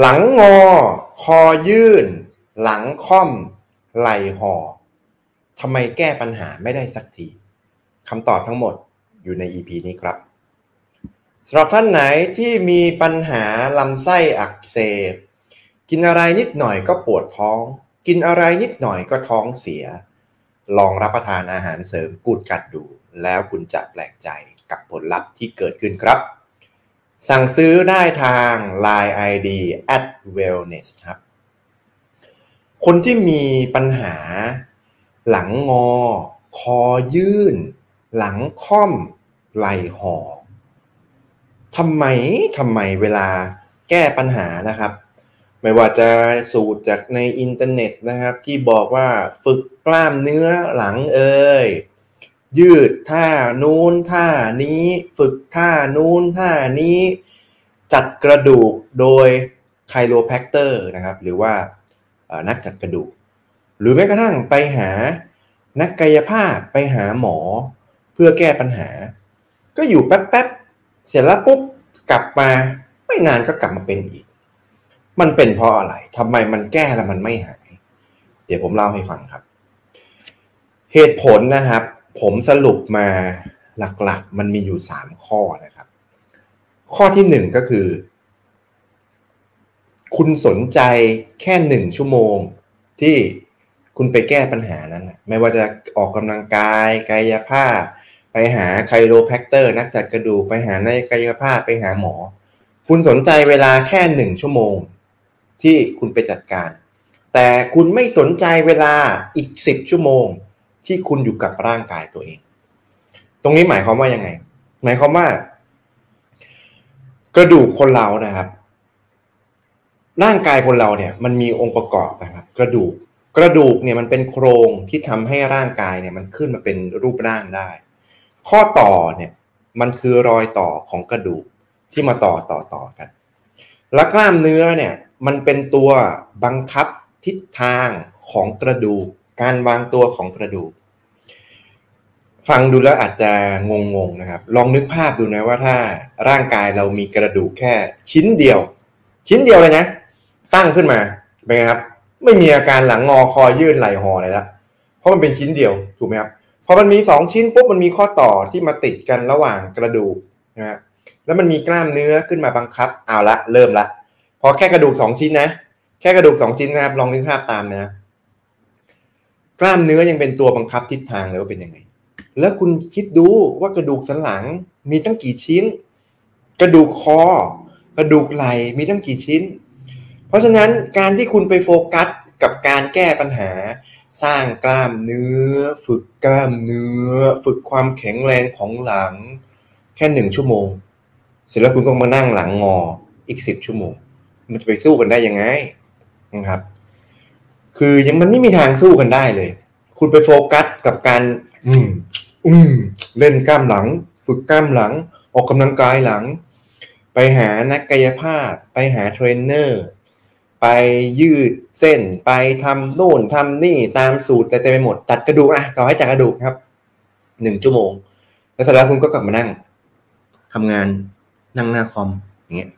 หลังงอ คอยื่น หลังค่อม ไหลห่อทำไมแก้ปัญหาไม่ได้สักทีคำตอบทั้งหมดอยู่ใน EP นี้ครับสำหรับท่านไหนที่มีปัญหาลำไส้อักเสบกินอะไรนิดหน่อยก็ปวดท้อง กินอะไรนิดหน่อยก็ท้องเสีย ลองรับประทานอาหารเสริมกูดกัดดู แล้วคุณจะแปลกใจกับผลลัพธ์ที่เกิดขึ้นครับ สั่งซื้อได้ทาง Line ID at wellness ครับ คนที่มีปัญหาหลังงอ คอยื่น หลังค่อม ไหล่หอทำไมทำไมเวลาแก้ปัญหานะครับ ไม่ว่าจะสูตรจากในอินเทอร์เน็ตนะครับ ที่บอกว่าฝึกกล้ามเนื้อหลังเอ่ย ยืดท่านู้นท่านี้ ฝึกท่านู้นท่านี้ จัดกระดูกโดยไคลโรแพคเตอร์นะครับ หรือว่านักจัดกระดูก หรือแม้กระทั่งไปหานักกายภาพไปหาหมอเพื่อแก้ปัญหา ก็อยู่แป๊บๆ เสร็จแล้วปุ๊บกลับมาไม่นานก็กลับมาเป็นอีก มันเป็นเพราะอะไรทำไมมันแก้แล้วมันไม่หาย เดี๋ยวผมเล่าให้ฟังครับ เหตุผลนะครับ ผมสรุปมาหลักๆ มันมีอยู่สามข้อนะครับ ข้อที่หนึ่งก็คือ คุณสนใจแค่หนึ่งชั่วโมงที่คุณไปแก้ปัญหานั้นไม่ว่าจะออกกำลังกาย กายภาพ ไปหาไคโรแพคเตอร์ นักจัดกระดูกไปหาในกายภาพไปหาหมอ คุณสนใจเวลาแค่หนึ่งชั่วโมง ที่คุณไปจัดการ แต่คุณไม่สนใจเวลาอีกสิบชั่วโมง ที่คุณอยู่กับร่างกายตัวเอง ตรงนี้หมายความว่ายังไง หมายความว่า กระดูกคนเรานะครับ ร่างกายคนเราเนี่ย มันมีองค์ประกอบนะครับ กระดูกกระดูกเนี่ยมันเป็นโครงที่ทำให้ร่างกายเนี่ยมันขึ้นมาเป็นรูปร่างได้ ข้อต่อเนี่ยมันคือรอยต่อของกระดูกที่มาต่อต่อต่อกันและกล้ามเนื้อเนี่ยมันเป็นตัวบังคับทิศทางของกระดูก การวางตัวของกระดูก ฟังดูแล้วอาจจะงงๆนะครับ ลองนึกภาพดูนะว่าถ้าร่างกายเรามีกระดูกแค่ชิ้นเดียว ชิ้นเดียวเลยนะ ตั้งขึ้นมาเป็นไงครับ ไม่มีอาการหลังงอคอยื่นไหลหออะไรละเพราะมันเป็นชิ้นเดียวถูกไหมครับพอมันมีสองชิ้นปุ๊บมันมีข้อต่อที่มาติดกันระหว่างกระดูกนะฮะแล้วมันมีกล้ามเนื้อขึ้นมาบังคับเอาละเริ่มละพอแค่กระดูกสองชิ้นนะ แค่กระดูกสองชิ้นนะครับลองนึกภาพตามนะ กล้ามเนื้อยังเป็นตัวบังคับทิศทางเลยว่าเป็นยังไง แล้วคุณคิดดูว่ากระดูกสันหลังมีตั้งกี่ชิ้น กระดูกคอ กระดูกไหล่มีตั้งกี่ชิ้น เพราะฉะนั้นการที่คุณไปโฟกัสกับการแก้ปัญหา สร้างกล้ามเนื้อ ฝึกกล้ามเนื้อ ฝึกความแข็งแรงของหลัง แค่หนึ่งชั่วโมง เสร็จแล้วคุณก็มานั่งหลังงออีกสิบชั่วโมง มันจะไปสู้กันได้ยังไงนะครับ คือยังมันไม่มีทางสู้กันได้เลย คุณไปโฟกัสกับการ อืม อืม เล่นกล้ามหลัง ฝึกกล้ามหลัง ออกกำลังกายหลัง ไปหานักกายภาพ ไปหาเทรนเนอร์ ไปยืดเส้น ไปทำโน่นทำนี่ตามสูตรแต่เต็มไปหมด ตัดกระดูกอะต่อให้ตัดกระดูกครับหนึ่งชั่วโมง แล้วเสร็จแล้วคุณก็กลับมานั่งทำงานนั่งหน้าคอมอย่างเงี้ย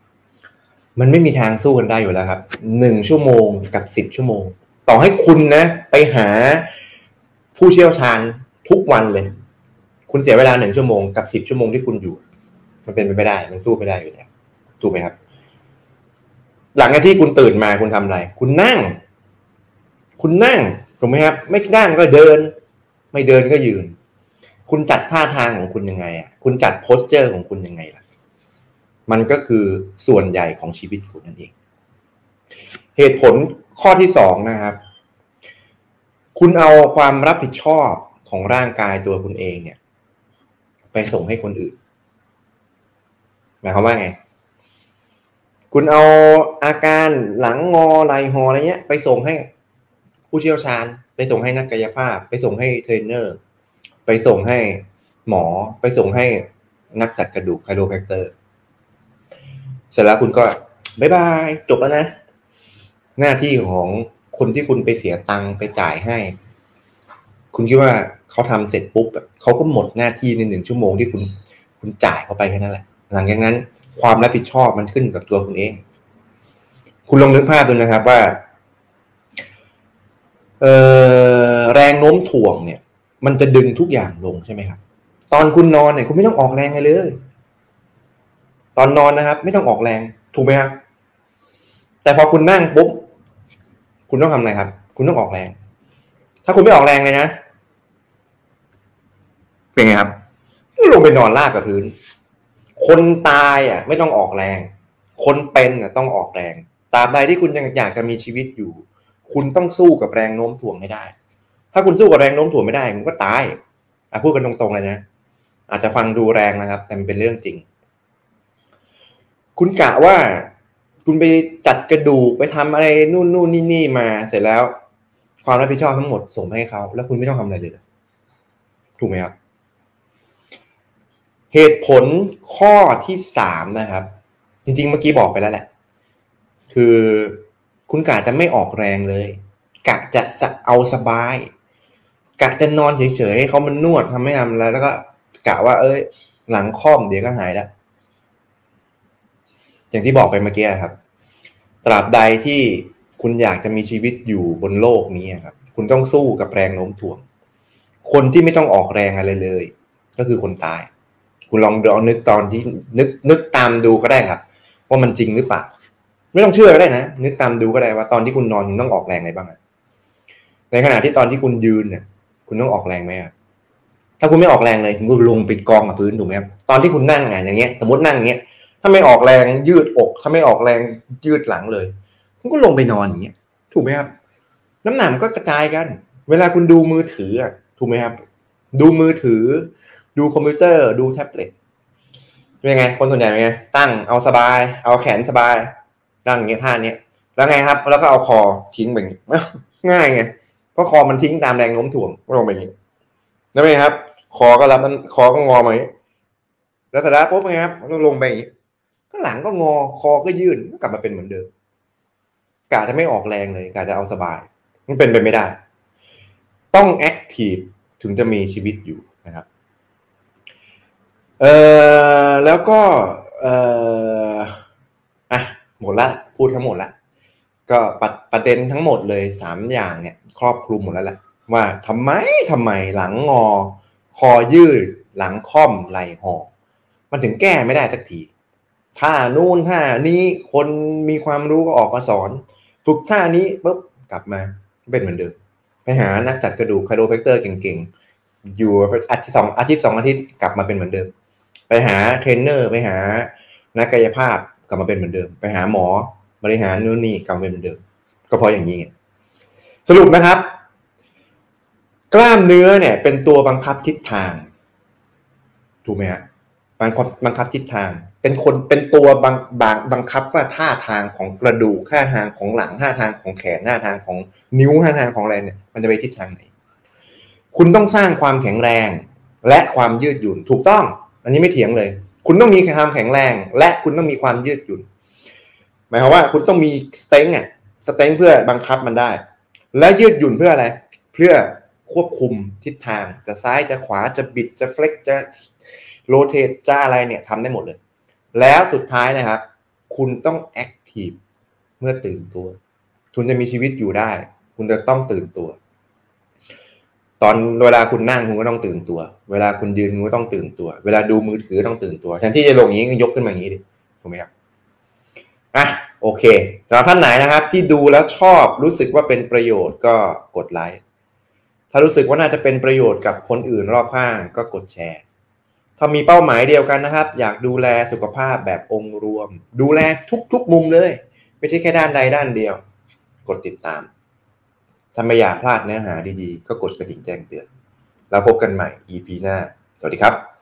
มันไม่มีทางสู้กันได้อยู่แล้วครับหนึ่งชั่วโมงกับสิบชั่วโมง ต่อให้คุณนะ ไปหาผู้เชี่ยวชาญทุกวันเลย คุณเสียเวลาหนึ่งชั่วโมงกับสิบชั่วโมงที่คุณอยู่ มันเป็นไปไม่ได้ มันสู้ไม่ได้อยู่แล้วถูกไหมครับ หลังจากที่คุณตื่นมาคุณทำอะไร คุณนั่ง คุณนั่งถูกไหมครับ ไม่นั่งก็เดิน ไม่เดินก็ยืน คุณจัดท่าทางของคุณยังไงอะคุณจัดโพสเจอร์ของคุณยังไงล่ะ มันก็คือส่วนใหญ่ของชีวิตคุณนั่นเอง เหตุผล ข้อที่สองนะครับ คุณเอาความรับผิดชอบของร่างกายตัวคุณเองเนี่ย ไปส่งให้คนอื่น หมายความว่าไง คุณเอาอาการหลังงอไหล่ห่ออะไรเงี้ย ไปส่งให้ผู้เชี่ยวชาญ ไปส่งให้นักกายภาพ ไปส่งให้เทรนเนอร์ ไปส่งให้หมอ ไปส่งให้นักจัดกระดูก chiropractor เสร็จแล้วคุณก็ bye bye จบแล้วนะ หน้าที่ของคนที่คุณไปเสียตังค์ไปจ่ายให้ คุณคิดว่าเขาทำเสร็จปุ๊บเขาก็หมดหน้าที่ในหนึ่งชั่วโมงที่คุณคุณจ่ายเขาไปแค่นั้นแหละ หลังจากนั้น ความรับผิดชอบมันขึ้นกับตัวคุณเอง คุณลองนึกภาพดูนะครับว่าแรงโน้มถ่วงเนี่ย มันจะดึงทุกอย่างลงใช่ไหมครับ ตอนคุณนอนเนี่ยคุณไม่ต้องออกแรงเลย ตอนนอนนะครับ ไม่ต้องออกแรงถูกไหมครับแต่พอคุณนั่งปุ๊บ คุณต้องทำอะไรครับ คุณต้องออกแรง ถ้าคุณไม่ออกแรงเลยนะ เป็นไงครับลงไปนอนลากกับพื้น คนตายอะ ไม่ต้องออกแรง คนเป็นอะต้องออกแรงตราบใดที่คุณยังอยากจะมีชีวิตอยู่ คุณต้องสู้กับแรงโน้มถ่วงให้ได้ ถ้าคุณสู้กับแรงโน้มถ่วงไม่ได้คุณก็ตายอะพูดกันตรงๆเลยนะ อาจจะฟังดูแรงนะครับ แต่มันเป็นเรื่องจริง คุณกะว่า คุณไปจัดกระดูกไปทำอะไรนู่นนู่นนี่นี่มาเสร็จแล้ว ความรับผิดชอบทั้งหมดส่งให้เขาแล้วคุณไม่ต้องทำอะไรเลยถูกไหมครับ เหตุผลข้อที่สามนะครับ จริง ๆ เมื่อกี้บอกไปแล้วแหละ คือคุณกะจะไม่ออกแรงเลย กะจะเอาสบาย กะจะนอนเฉยๆให้เขามันนวดทำไม่ทำแล้วแล้วก็กะว่า เอ้ย หลังค่อมเดี๋ยวก็หายแล้ว อย่างที่บอกไปเมื่อกี้ครับ ตราบใดที่คุณอยากจะมีชีวิตอยู่บนโลกนี้ครับ คุณต้องสู้กับแรงโน้มถ่วง คนที่ไม่ต้องออกแรงอะไรเลย ก็คือคนตาย คุณลองลองนึกตอนที่นึกนึกตามดูก็ได้ครับ ว่ามันจริงหรือเปล่า ไม่ต้องเชื่อก็ได้นะ นึกตามดูก็ได้ว่าตอนที่คุณนอนคุณต้องออกแรงอะไรบ้างในขณะที่ตอนที่คุณยืนเนี่ยคุณต้องออกแรงไหมครับถ้าคุณไม่ออกแรงเลยคุณก็ลงไปกองกับพื้นถูกไหมครับตอนที่คุณนั่งไงอย่างเงี้ย สมมตินั่งอย่างเงี้ย ถ้าไม่ออกแรงยืดอก ถ้าไม่ออกแรงยืดหลังเลยคุณก็ลงไปนอนอย่างเงี้ยถูกไหมครับ น้ำหนักก็กระจายกัน เวลาคุณดูมือถืออะถูกไหมครับ ดูมือถือ ดูคอมพิวเตอร์ ดูแท็บเล็ตเป็นไง คนส่วนใหญ่เป็นไง ตั้งเอาสบาย เอาแขนสบายนั่งอย่างเงี้ยท่าเนี้ยแล้วไงครับ แล้วก็เอาคอทิ้งแบบนี้ง่ายไงเพราะคอมันทิ้งตามแรงโน้มถ่วงก็ลงไปอย่างนี้แล้วไงครับ คอก็รับมันคอก็งอมาอย่างนี้แล้วแต่ละปุ๊บไงครับก็ลงไปอย่างนี้ หลังก็งอคอก็ยื่นก็กลับมาเป็นเหมือนเดิมกาจะไม่ออกแรงเลยกาจะเอาสบาย มันเป็นไปไม่ได้ ต้องแอคทีฟถึงจะมีชีวิตอยู่นะครับเอ่อแล้วก็เอ่ออะหมดละพูดทั้งหมดละก็ประเด็นทั้งหมดเลยสามอย่างเนี่ย ครอบคลุมหมดแล้วแหละว่าทำไมทำไมหลังงอ คอยื่นหลังค่อมไหล่ห่อมันถึงแก้ไม่ได้สักที ท่านู่นท่านี้คนมีความรู้ก็ออกมาสอน ฝึกท่านี้ปุ๊บกลับมาเป็นเหมือนเดิมไปหานักจัดกระดูก chiropractor เก่งๆ อยู่อาทิตย์สองอาทิตย์สองอาทิตย์กลับมาเป็นเหมือนเดิม ไปหาเทรนเนอร์ไปหานักกายภาพกลับมาเป็นเหมือนเดิม ไปหาหมอบริหารนู่นนี่กลับมาเป็นเหมือนเดิม ก็เพราะอย่างนี้ สรุปนะครับ กล้ามเนื้อเนี่ย เป็นตัวบังคับทิศทางถูกไหมฮะ บังคับบังคับทิศทาง เป็นคนเป็นตัวบังบังบังคับว่าท่าทางของกระดูกท่าทางของหลังท่าทางของแขนท่าทางของนิ้วท่าทางของอะไรเนี่ย มันจะไปทิศทางไหน คุณต้องสร้างความแข็งแรง และความยืดหยุ่นถูกต้อง อันนี้ไม่เถียงเลย คุณต้องมีความแข็งแรง และคุณต้องมีความยืดหยุ่นหมายความว่าคุณต้องมีสเต็งอะสเต็งเพื่อบังคับมันได้ และยืดหยุ่นเพื่ออะไร เพื่อควบคุมทิศทางจะซ้ายจะขวาจะบิดจะเฟล็กจะ โรเตทจะอะไรเนี่ยทำได้หมดเลย แล้วสุดท้ายนะครับ คุณต้อง active เมื่อตื่นตัว คุณจะมีชีวิตอยู่ได้ คุณจะต้องตื่นตัว ตอนเวลาคุณนั่งคุณก็ต้องตื่นตัว เวลาคุณยืนคุณก็ต้องตื่นตัว เวลาดูมือถือต้องตื่นตัวแทนที่จะลงอย่างนี้ยกขึ้นมาอย่างนี้ดิถูกไหมครับอะโอเคสำหรับท่านไหนนะครับ ที่ดูแล้วชอบรู้สึกว่าเป็นประโยชน์ก็กดไลค์ถ้ารู้สึกว่าน่าจะเป็นประโยชน์กับคนอื่นรอบข้างก็กดแชร์ ถ้ามีเป้าหมายเดียวกันนะครับ อยากดูแลสุขภาพแบบองค์รวม ดูแลทุกๆมุมเลย ไม่ใช่แค่ด้านใดด้านเดียว กดติดตามถ้าไม่อยากพลาดเนื้อหาดีๆ ก็กดกระดิ่งแจ้งเตือน แล้วพบกันใหม่ EP หน้า สวัสดีครับ